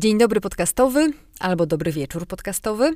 Dzień dobry podcastowy albo dobry wieczór podcastowy.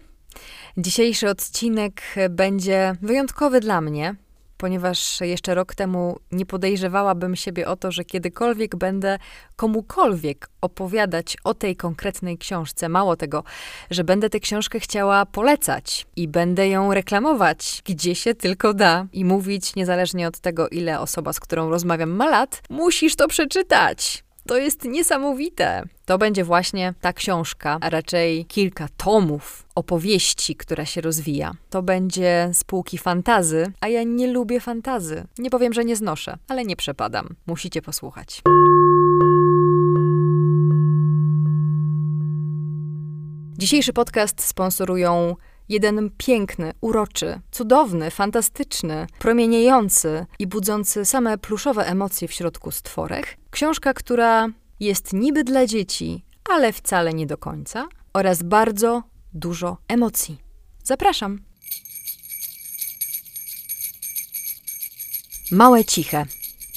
Dzisiejszy odcinek będzie wyjątkowy dla mnie, ponieważ jeszcze rok temu nie podejrzewałabym siebie o to, że kiedykolwiek będę komukolwiek opowiadać o tej konkretnej książce. Mało tego, że będę tę książkę chciała polecać i będę ją reklamować, gdzie się tylko da i mówić, niezależnie od tego, ile osoba, z którą rozmawiam, ma lat, musisz to przeczytać. To jest niesamowite. To będzie właśnie ta książka, a raczej kilka tomów opowieści, która się rozwija. To będzie spółki fantazy, a ja nie lubię fantazy. Nie powiem, że nie znoszę, ale nie przepadam. Musicie posłuchać. Dzisiejszy podcast sponsorują jeden piękny, uroczy, cudowny, fantastyczny, promieniejący i budzący same pluszowe emocje w środku stworek. Książka, która jest niby dla dzieci, ale wcale nie do końca, oraz bardzo dużo emocji. Zapraszam. Małe Ciche.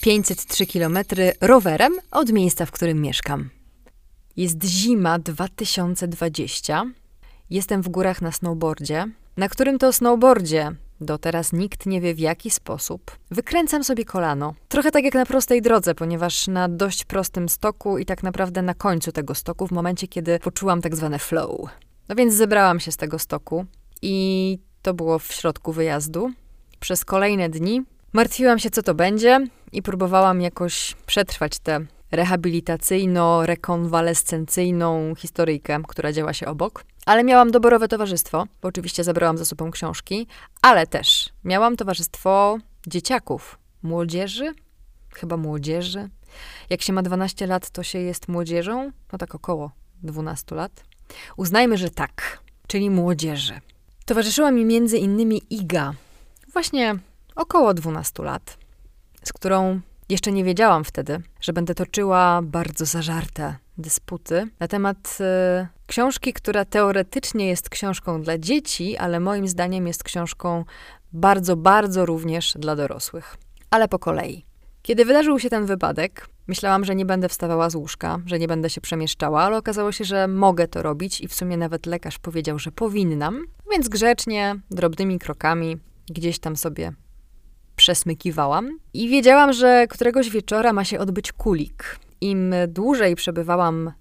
503 km rowerem od miejsca, w którym mieszkam. Jest zima 2020 Jestem w górach na snowboardzie, na którym to snowboardzie, do teraz nikt nie wie w jaki sposób, wykręcam sobie kolano. Trochę tak jak na prostej drodze, ponieważ na dość prostym stoku i tak naprawdę na końcu tego stoku, w momencie kiedy poczułam tak zwane flow. No więc zebrałam się z tego stoku i to było w środku wyjazdu. Przez kolejne dni martwiłam się, co to będzie i próbowałam jakoś przetrwać tę rehabilitacyjno-rekonwalescencyjną historyjkę, która działa się obok. Ale miałam doborowe towarzystwo, bo oczywiście zabrałam za sobą książki, ale też miałam towarzystwo dzieciaków, młodzieży, chyba młodzieży. Jak się ma 12 lat, to się jest młodzieżą, no tak około 12 lat. Uznajmy, że tak, czyli młodzieży. Towarzyszyła mi między innymi Iga, właśnie około 12 lat, z którą jeszcze nie wiedziałam wtedy, że będę toczyła bardzo zażarte dysputy na temat y, książki, która teoretycznie jest książką dla dzieci, ale moim zdaniem jest książką bardzo, bardzo również dla dorosłych. Ale po kolei. Kiedy wydarzył się ten wypadek, myślałam, że nie będę wstawała z łóżka, że nie będę się przemieszczała, ale okazało się, że mogę to robić i w sumie nawet lekarz powiedział, że powinnam, więc grzecznie, drobnymi krokami gdzieś tam sobie przesmykiwałam i wiedziałam, że któregoś wieczora ma się odbyć kulik. Im dłużej przebywałam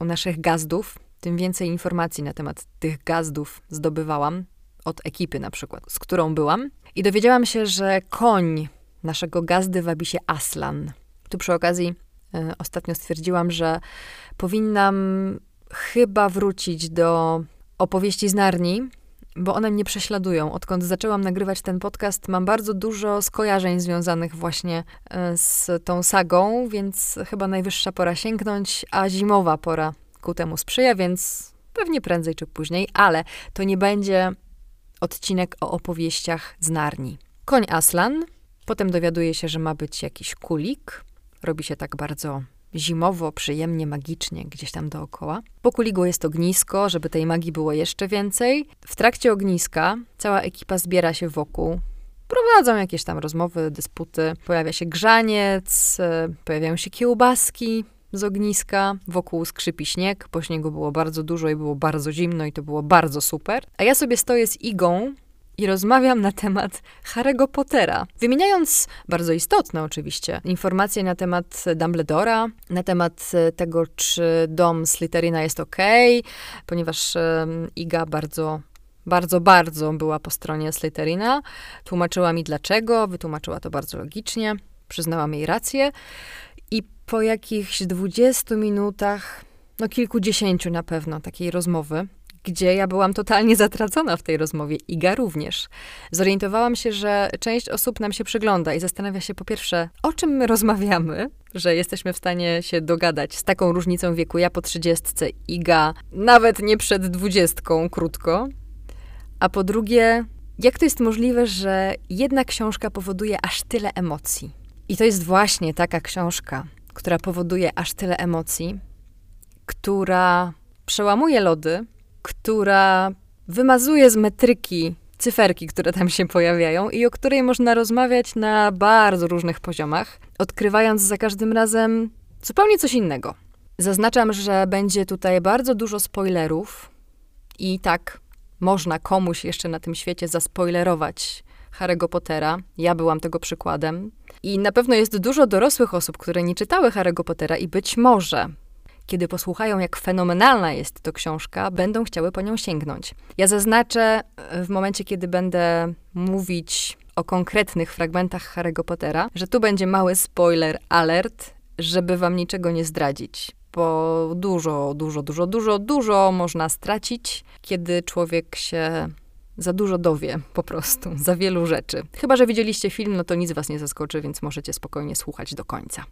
u naszych gazdów, tym więcej informacji na temat tych gazdów zdobywałam od ekipy na przykład, z którą byłam. I dowiedziałam się, że koń naszego gazdy wabi się Aslan. Tu przy okazji y, ostatnio stwierdziłam, że powinnam chyba wrócić do opowieści z Narni, bo one mnie prześladują. Odkąd zaczęłam nagrywać ten podcast, mam bardzo dużo skojarzeń związanych właśnie e, z tą sagą, więc chyba najwyższa pora sięgnąć, a zimowa pora ku temu sprzyja, więc pewnie prędzej czy później, ale to nie będzie odcinek o opowieściach z Narni. Koń Aslan, potem dowiaduje się, że ma być jakiś kulik, robi się tak bardzo zimowo, przyjemnie, magicznie gdzieś tam dookoła. Po kuligu jest ognisko, żeby tej magii było jeszcze więcej. W trakcie ogniska cała ekipa zbiera się wokół. Prowadzą jakieś tam rozmowy, dysputy. Pojawia się grzaniec, e, pojawiają się kiełbaski z ogniska. Wokół skrzypi śnieg. Po śniegu było bardzo dużo i było bardzo zimno i to było bardzo super. A ja sobie stoję z igą i rozmawiam na temat Harry'ego Pottera, wymieniając bardzo istotne oczywiście informacje na temat Dumbledora, na temat e, tego, czy dom Slytherina jest ok, ponieważ um, Iga bardzo bardzo, bardzo była po stronie Slytherina. Tłumaczyła mi dlaczego, wytłumaczyła to bardzo logicznie, przyznałam jej rację. I po jakichś 20 minutach, no kilkudziesięciu na pewno takiej rozmowy, gdzie ja byłam totalnie zatracona w tej rozmowie. Iga również. Zorientowałam się, że część osób nam się przygląda i zastanawia się po pierwsze, o czym my rozmawiamy, że jesteśmy w stanie się dogadać z taką różnicą wieku. Ja po trzydziestce, Iga nawet nie przed dwudziestką, krótko. A po drugie, jak to jest możliwe, że jedna książka powoduje aż tyle emocji? I to jest właśnie taka książka, która powoduje aż tyle emocji, która przełamuje lody, która wymazuje z metryki cyferki, które tam się pojawiają i o której można rozmawiać na bardzo różnych poziomach, odkrywając za każdym razem zupełnie coś innego. Zaznaczam, że będzie tutaj bardzo dużo spoilerów i tak można komuś jeszcze na tym świecie zaspoilerować Harry'ego Pottera. Ja byłam tego przykładem. I na pewno jest dużo dorosłych osób, które nie czytały Harry'ego Pottera i być może kiedy posłuchają, jak fenomenalna jest to książka, będą chciały po nią sięgnąć. Ja zaznaczę e, w momencie, kiedy będę mówić o konkretnych fragmentach Harry'ego Pottera, że tu będzie mały spoiler alert, żeby wam niczego nie zdradzić. Bo dużo, dużo, dużo, dużo, dużo można stracić, kiedy człowiek się za dużo dowie, po prostu, za wielu rzeczy. Chyba, że widzieliście film, no to nic was nie zaskoczy, więc możecie spokojnie słuchać do końca.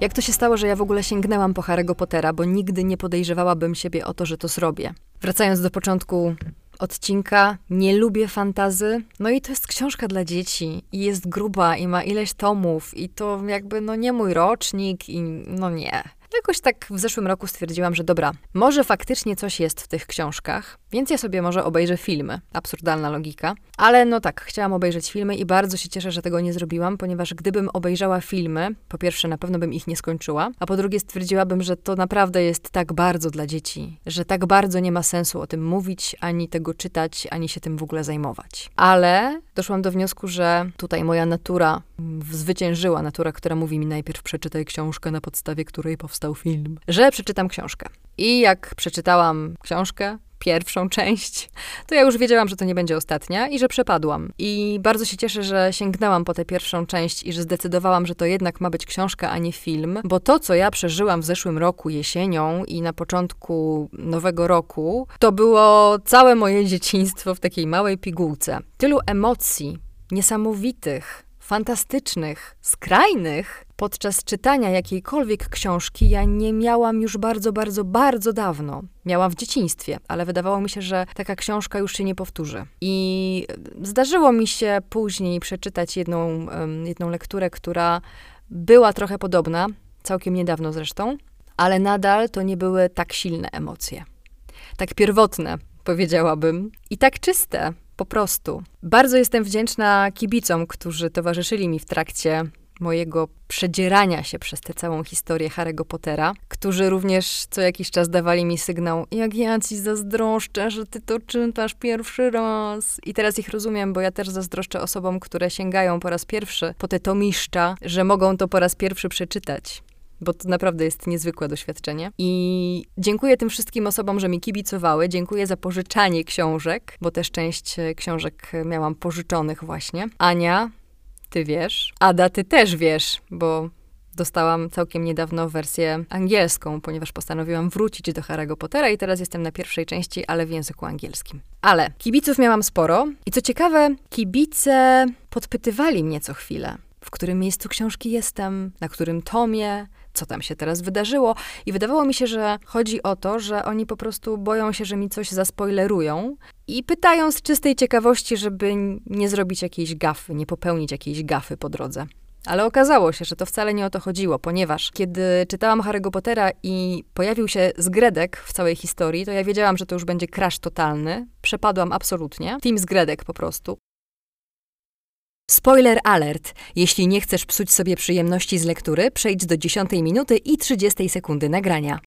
Jak to się stało, że ja w ogóle sięgnęłam po Harry'ego Pottera, bo nigdy nie podejrzewałabym siebie o to, że to zrobię. Wracając do początku odcinka, nie lubię fantazy. No i to jest książka dla dzieci i jest gruba i ma ileś tomów i to jakby no nie mój rocznik i no nie. Jakoś tak w zeszłym roku stwierdziłam, że dobra, może faktycznie coś jest w tych książkach, więc ja sobie może obejrzę filmy. Absurdalna logika. Ale no tak, chciałam obejrzeć filmy i bardzo się cieszę, że tego nie zrobiłam, ponieważ gdybym obejrzała filmy, po pierwsze na pewno bym ich nie skończyła, a po drugie stwierdziłabym, że to naprawdę jest tak bardzo dla dzieci, że tak bardzo nie ma sensu o tym mówić, ani tego czytać, ani się tym w ogóle zajmować. Ale doszłam do wniosku, że tutaj moja natura zwyciężyła, natura, która mówi mi najpierw przeczytaj książkę, na podstawie której powstał film, że przeczytam książkę. I jak przeczytałam książkę, pierwszą część, to ja już wiedziałam, że to nie będzie ostatnia i że przepadłam. I bardzo się cieszę, że sięgnęłam po tę pierwszą część i że zdecydowałam, że to jednak ma być książka, a nie film, bo to, co ja przeżyłam w zeszłym roku jesienią i na początku nowego roku, to było całe moje dzieciństwo w takiej małej pigułce. Tylu emocji, niesamowitych, fantastycznych, skrajnych, podczas czytania jakiejkolwiek książki ja nie miałam już bardzo, bardzo, bardzo dawno. Miałam w dzieciństwie, ale wydawało mi się, że taka książka już się nie powtórzy. I zdarzyło mi się później przeczytać jedną, jedną lekturę, która była trochę podobna, całkiem niedawno zresztą, ale nadal to nie były tak silne emocje. Tak pierwotne, powiedziałabym, i tak czyste, po prostu. Bardzo jestem wdzięczna kibicom, którzy towarzyszyli mi w trakcie mojego przedzierania się przez tę całą historię Harry'ego Pottera, którzy również co jakiś czas dawali mi sygnał, jak ja ci zazdroszczę, że ty to czytasz pierwszy raz. I teraz ich rozumiem, bo ja też zazdroszczę osobom, które sięgają po raz pierwszy po te tomiszcza, że mogą to po raz pierwszy przeczytać bo to naprawdę jest niezwykłe doświadczenie. I dziękuję tym wszystkim osobom, że mi kibicowały. Dziękuję za pożyczanie książek, bo też część książek miałam pożyczonych właśnie. Ania, ty wiesz. Ada, ty też wiesz, bo dostałam całkiem niedawno wersję angielską, ponieważ postanowiłam wrócić do Harry'ego Pottera i teraz jestem na pierwszej części, ale w języku angielskim. Ale kibiców miałam sporo i co ciekawe, kibice podpytywali mnie co chwilę. W którym miejscu książki jestem, na którym tomie, co tam się teraz wydarzyło. I wydawało mi się, że chodzi o to, że oni po prostu boją się, że mi coś zaspoilerują i pytają z czystej ciekawości, żeby nie zrobić jakiejś gafy, nie popełnić jakiejś gafy po drodze. Ale okazało się, że to wcale nie o to chodziło, ponieważ kiedy czytałam Harry'ego Pottera i pojawił się zgredek w całej historii, to ja wiedziałam, że to już będzie crash totalny. Przepadłam absolutnie. Team zgredek po prostu. Spoiler alert! Jeśli nie chcesz psuć sobie przyjemności z lektury, przejdź do 10 minuty i 30 sekundy nagrania.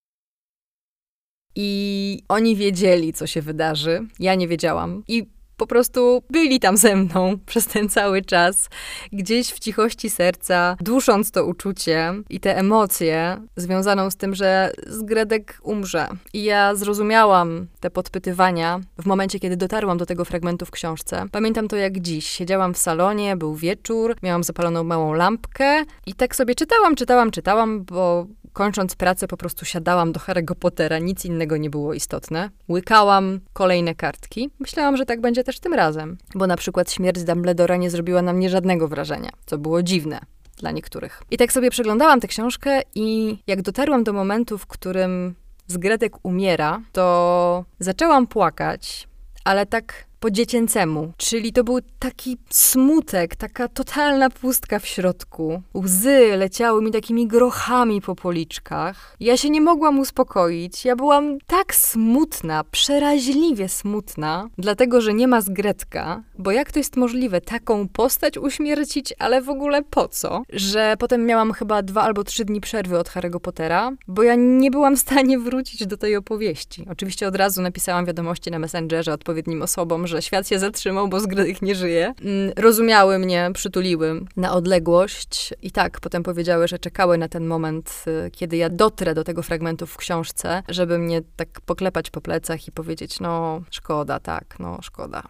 I oni wiedzieli, co się wydarzy. Ja nie wiedziałam. I po prostu byli tam ze mną przez ten cały czas, gdzieś w cichości serca, dusząc to uczucie i te emocje związaną z tym, że Zgredek umrze. I ja zrozumiałam te podpytywania w momencie, kiedy dotarłam do tego fragmentu w książce. Pamiętam to jak dziś. Siedziałam w salonie, był wieczór, miałam zapaloną małą lampkę i tak sobie czytałam, czytałam, czytałam, bo kończąc pracę po prostu siadałam do Harry'ego Pottera, nic innego nie było istotne. Łykałam kolejne kartki. Myślałam, że tak będzie też tym razem, bo na przykład śmierć Dumbledora nie zrobiła na mnie żadnego wrażenia, co było dziwne dla niektórych. I tak sobie przeglądałam tę książkę i jak dotarłam do momentu, w którym Zgredek umiera, to zaczęłam płakać, ale tak po dziecięcemu. Czyli to był taki smutek, taka totalna pustka w środku. Łzy leciały mi takimi grochami po policzkach. Ja się nie mogłam uspokoić. Ja byłam tak smutna, przeraźliwie smutna, dlatego, że nie ma zgredka, bo jak to jest możliwe, taką postać uśmiercić, ale w ogóle po co? Że potem miałam chyba dwa albo trzy dni przerwy od Harry'ego Pottera, bo ja nie byłam w stanie wrócić do tej opowieści. Oczywiście od razu napisałam wiadomości na Messengerze odpowiednim osobom, że świat się zatrzymał, bo zgredek nie żyje. Mm, rozumiały mnie, przytuliły na odległość i tak potem powiedziały, że czekały na ten moment, y, kiedy ja dotrę do tego fragmentu w książce, żeby mnie tak poklepać po plecach i powiedzieć, no szkoda, tak, no szkoda.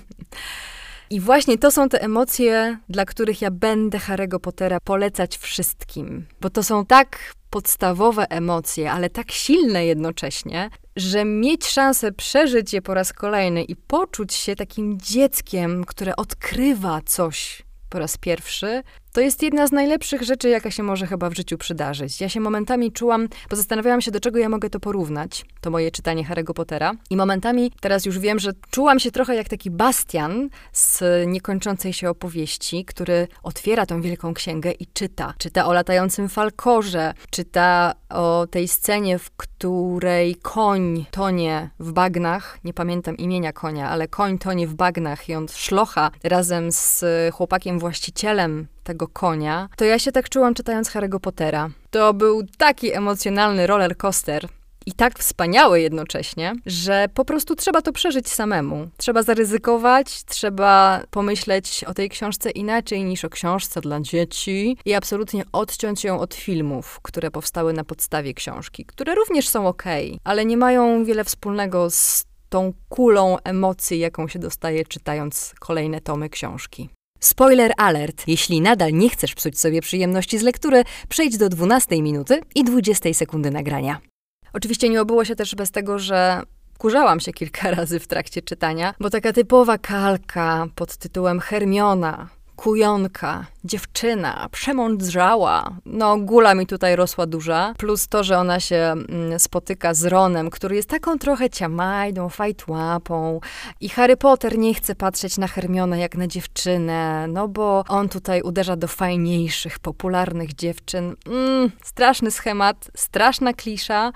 I właśnie to są te emocje, dla których ja będę Harry'ego Pottera polecać wszystkim, bo to są tak podstawowe emocje, ale tak silne jednocześnie, że mieć szansę przeżyć je po raz kolejny i poczuć się takim dzieckiem, które odkrywa coś po raz pierwszy, to jest jedna z najlepszych rzeczy, jaka się może chyba w życiu przydarzyć. Ja się momentami czułam, bo zastanawiałam się, do czego ja mogę to porównać, to moje czytanie Harry'ego Pottera. I momentami, teraz już wiem, że czułam się trochę jak taki Bastian z niekończącej się opowieści, który otwiera tą wielką księgę i czyta. Czyta o latającym falkorze, czyta o tej scenie, w której koń tonie w bagnach, nie pamiętam imienia konia, ale koń tonie w bagnach i on szlocha razem z chłopakiem właścicielem tego konia, to ja się tak czułam czytając Harry'ego Pottera. To był taki emocjonalny roller coaster, i tak wspaniały jednocześnie, że po prostu trzeba to przeżyć samemu. Trzeba zaryzykować, trzeba pomyśleć o tej książce inaczej niż o książce dla dzieci i absolutnie odciąć ją od filmów, które powstały na podstawie książki, które również są ok, ale nie mają wiele wspólnego z tą kulą emocji, jaką się dostaje czytając kolejne tomy książki. Spoiler alert! Jeśli nadal nie chcesz psuć sobie przyjemności z lektury, przejdź do 12 minuty i 20 sekundy nagrania. Oczywiście nie obyło się też bez tego, że kurzałam się kilka razy w trakcie czytania, bo taka typowa kalka pod tytułem Hermiona, kujonka, dziewczyna, przemądrzała. No, gula mi tutaj rosła duża. Plus to, że ona się mm, spotyka z Ronem, który jest taką trochę ciamajdą, fajtłapą. I Harry Potter nie chce patrzeć na Hermionę jak na dziewczynę, no bo on tutaj uderza do fajniejszych, popularnych dziewczyn. Mm, straszny schemat, straszna klisza.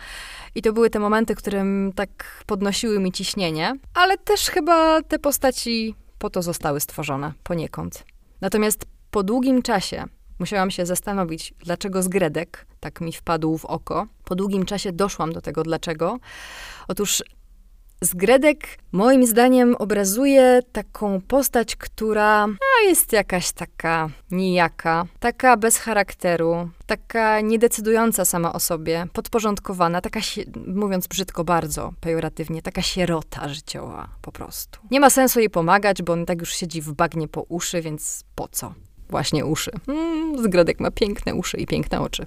I to były te momenty, które tak podnosiły mi ciśnienie. Ale też chyba te postaci po to zostały stworzone poniekąd. Natomiast po długim czasie musiałam się zastanowić, dlaczego zgredek tak mi wpadł w oko. Po długim czasie doszłam do tego, dlaczego. Otóż Zgredek moim zdaniem obrazuje taką postać, która jest jakaś taka nijaka, taka bez charakteru, taka niedecydująca sama o sobie, podporządkowana, taka, mówiąc brzydko bardzo, pejoratywnie, taka sierota życiowa po prostu. Nie ma sensu jej pomagać, bo on tak już siedzi w bagnie po uszy, więc po co? Właśnie uszy. Mm, Zgredek ma piękne uszy i piękne oczy.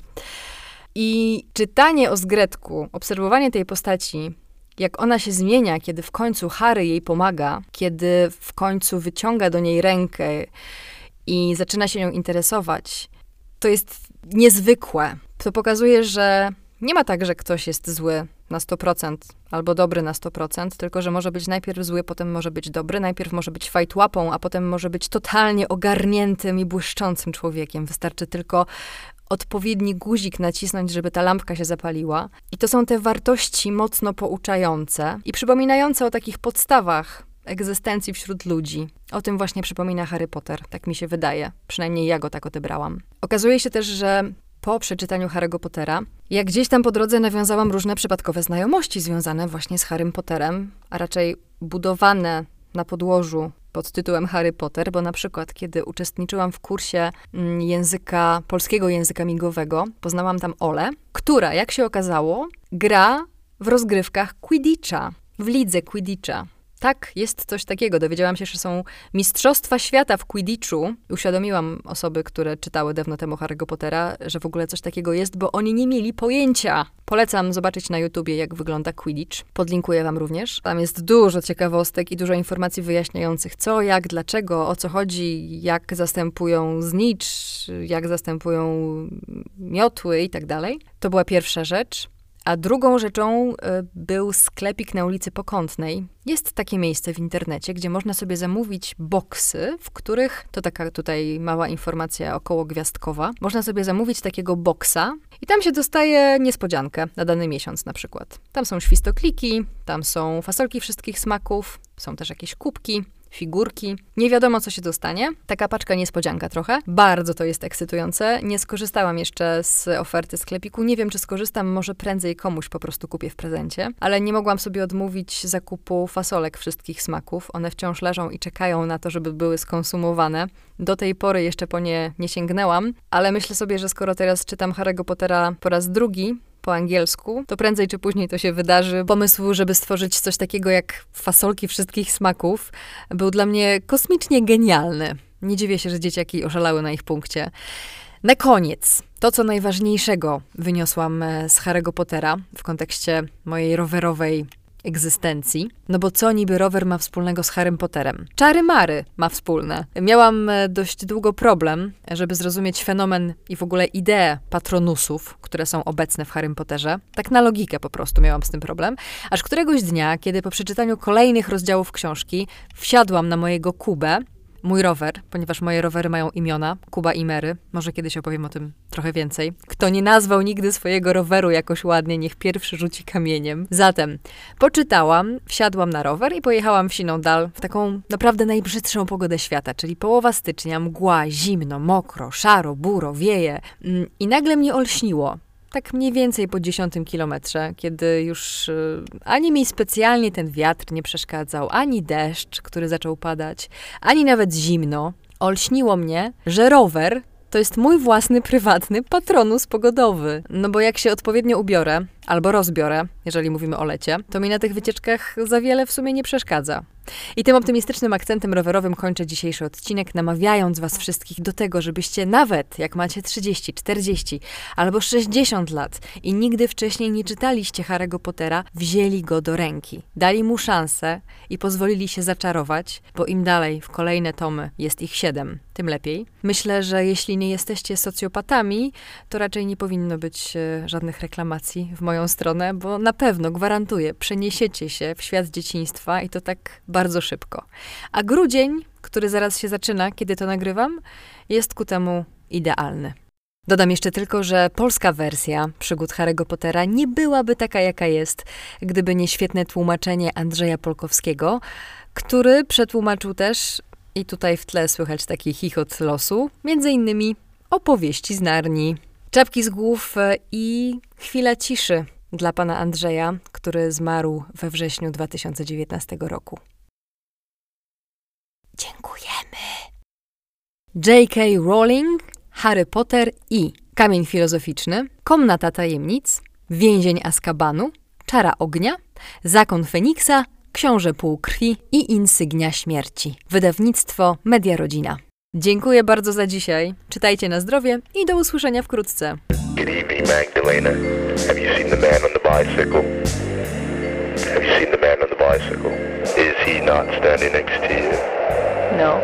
I czytanie o Zgredku, obserwowanie tej postaci jak ona się zmienia, kiedy w końcu Harry jej pomaga, kiedy w końcu wyciąga do niej rękę i zaczyna się nią interesować, to jest niezwykłe. To pokazuje, że nie ma tak, że ktoś jest zły na 100% albo dobry na 100%, tylko że może być najpierw zły, potem może być dobry, najpierw może być fajtłapą, a potem może być totalnie ogarniętym i błyszczącym człowiekiem. Wystarczy tylko odpowiedni guzik nacisnąć, żeby ta lampka się zapaliła. I to są te wartości mocno pouczające i przypominające o takich podstawach egzystencji wśród ludzi. O tym właśnie przypomina Harry Potter, tak mi się wydaje. Przynajmniej ja go tak odebrałam. Okazuje się też, że po przeczytaniu Harry'ego Pottera, jak gdzieś tam po drodze nawiązałam różne przypadkowe znajomości związane właśnie z Harrym Potterem, a raczej budowane na podłożu pod tytułem Harry Potter, bo na przykład, kiedy uczestniczyłam w kursie mm, języka, polskiego języka migowego, poznałam tam Ole, która, jak się okazało, gra w rozgrywkach Quidditcha, w lidze Quidditcha. Tak, jest coś takiego. Dowiedziałam się, że są Mistrzostwa Świata w Quidditchu. Uświadomiłam osoby, które czytały dawno temu Harry'ego Pottera, że w ogóle coś takiego jest, bo oni nie mieli pojęcia. Polecam zobaczyć na YouTubie, jak wygląda Quidditch. Podlinkuję wam również. Tam jest dużo ciekawostek i dużo informacji wyjaśniających co, jak, dlaczego, o co chodzi, jak zastępują znicz, jak zastępują miotły i tak dalej. To była pierwsza rzecz. A drugą rzeczą e, był sklepik na ulicy Pokątnej. Jest takie miejsce w internecie, gdzie można sobie zamówić boksy, w których, to taka tutaj mała informacja około gwiazdkowa, można sobie zamówić takiego boksa i tam się dostaje niespodziankę na dany miesiąc na przykład. Tam są świstokliki, tam są fasolki wszystkich smaków, są też jakieś kubki, figurki. Nie wiadomo, co się dostanie. Taka paczka niespodzianka trochę. Bardzo to jest ekscytujące. Nie skorzystałam jeszcze z oferty sklepiku. Nie wiem, czy skorzystam, może prędzej komuś po prostu kupię w prezencie. Ale nie mogłam sobie odmówić zakupu fasolek wszystkich smaków. One wciąż leżą i czekają na to, żeby były skonsumowane. Do tej pory jeszcze po nie nie sięgnęłam, ale myślę sobie, że skoro teraz czytam Harry'ego Pottera po raz drugi, po angielsku, to prędzej czy później to się wydarzy. Pomysł, żeby stworzyć coś takiego jak fasolki wszystkich smaków, był dla mnie kosmicznie genialny. Nie dziwię się, że dzieciaki oszalały na ich punkcie. Na koniec, to co najważniejszego wyniosłam e, z Harry'ego Pottera w kontekście mojej rowerowej egzystencji. No bo co niby rower ma wspólnego z Harrym Potterem? Czary Mary ma wspólne. Miałam e, dość długo problem, żeby zrozumieć fenomen i w ogóle ideę patronusów, które są obecne w Harrym Potterze. Tak na logikę po prostu miałam z tym problem. Aż któregoś dnia, kiedy po przeczytaniu kolejnych rozdziałów książki wsiadłam na mojego Kubę mój rower, ponieważ moje rowery mają imiona, Kuba i Mary. Może kiedyś opowiem o tym trochę więcej. Kto nie nazwał nigdy swojego roweru jakoś ładnie, niech pierwszy rzuci kamieniem. Zatem poczytałam, wsiadłam na rower i pojechałam w siną dal w taką naprawdę najbrzydszą pogodę świata, czyli połowa stycznia, mgła, zimno, mokro, szaro, buro, wieje. Mm, I nagle mnie olśniło tak mniej więcej po dziesiątym kilometrze, kiedy już y, ani mi specjalnie ten wiatr nie przeszkadzał, ani deszcz, który zaczął padać, ani nawet zimno, olśniło mnie, że rower to jest mój własny, prywatny patronus pogodowy. No bo jak się odpowiednio ubiorę, albo rozbiorę, jeżeli mówimy o lecie, to mi na tych wycieczkach za wiele w sumie nie przeszkadza. I tym optymistycznym akcentem rowerowym kończę dzisiejszy odcinek, namawiając Was wszystkich do tego, żebyście nawet jak macie 30, 40 albo 60 lat i nigdy wcześniej nie czytaliście Harry'ego Pottera, wzięli go do ręki, dali mu szansę i pozwolili się zaczarować, bo im dalej w kolejne tomy jest ich siedem, tym lepiej. Myślę, że jeśli nie jesteście socjopatami, to raczej nie powinno być e, żadnych reklamacji w moją stronę, bo na pewno gwarantuję, przeniesiecie się w świat dzieciństwa i to tak bardzo szybko. A grudzień, który zaraz się zaczyna, kiedy to nagrywam, jest ku temu idealny. Dodam jeszcze tylko, że polska wersja przygód Harry'ego Pottera nie byłaby taka, jaka jest, gdyby nie świetne tłumaczenie Andrzeja Polkowskiego, który przetłumaczył też, i tutaj w tle słychać taki chichot losu, między innymi opowieści z Narni. Czapki z głów i chwila ciszy dla pana Andrzeja, który zmarł we wrześniu 2019 roku. Dziękujemy. J.K. Rowling, Harry Potter i Kamień Filozoficzny, Komnata Tajemnic, Więzień Azkabanu, Czara Ognia, Zakon Feniksa, Książę Półkrwi i Insygnia Śmierci. Wydawnictwo Media Rodzina. Dziękuję bardzo za dzisiaj. Czytajcie na zdrowie i do usłyszenia wkrótce. Good evening, Magdalena. Have you seen the man on the bicycle? Have you seen the man on the bicycle? Is he not standing next to you? No.